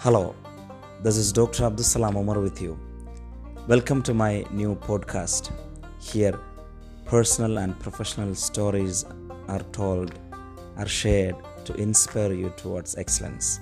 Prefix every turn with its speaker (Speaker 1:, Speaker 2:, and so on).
Speaker 1: Hello, this is Dr. Abdul Salam Omar with you. Welcome to my new podcast. Here, personal and professional stories are told, are shared to inspire you towards excellence.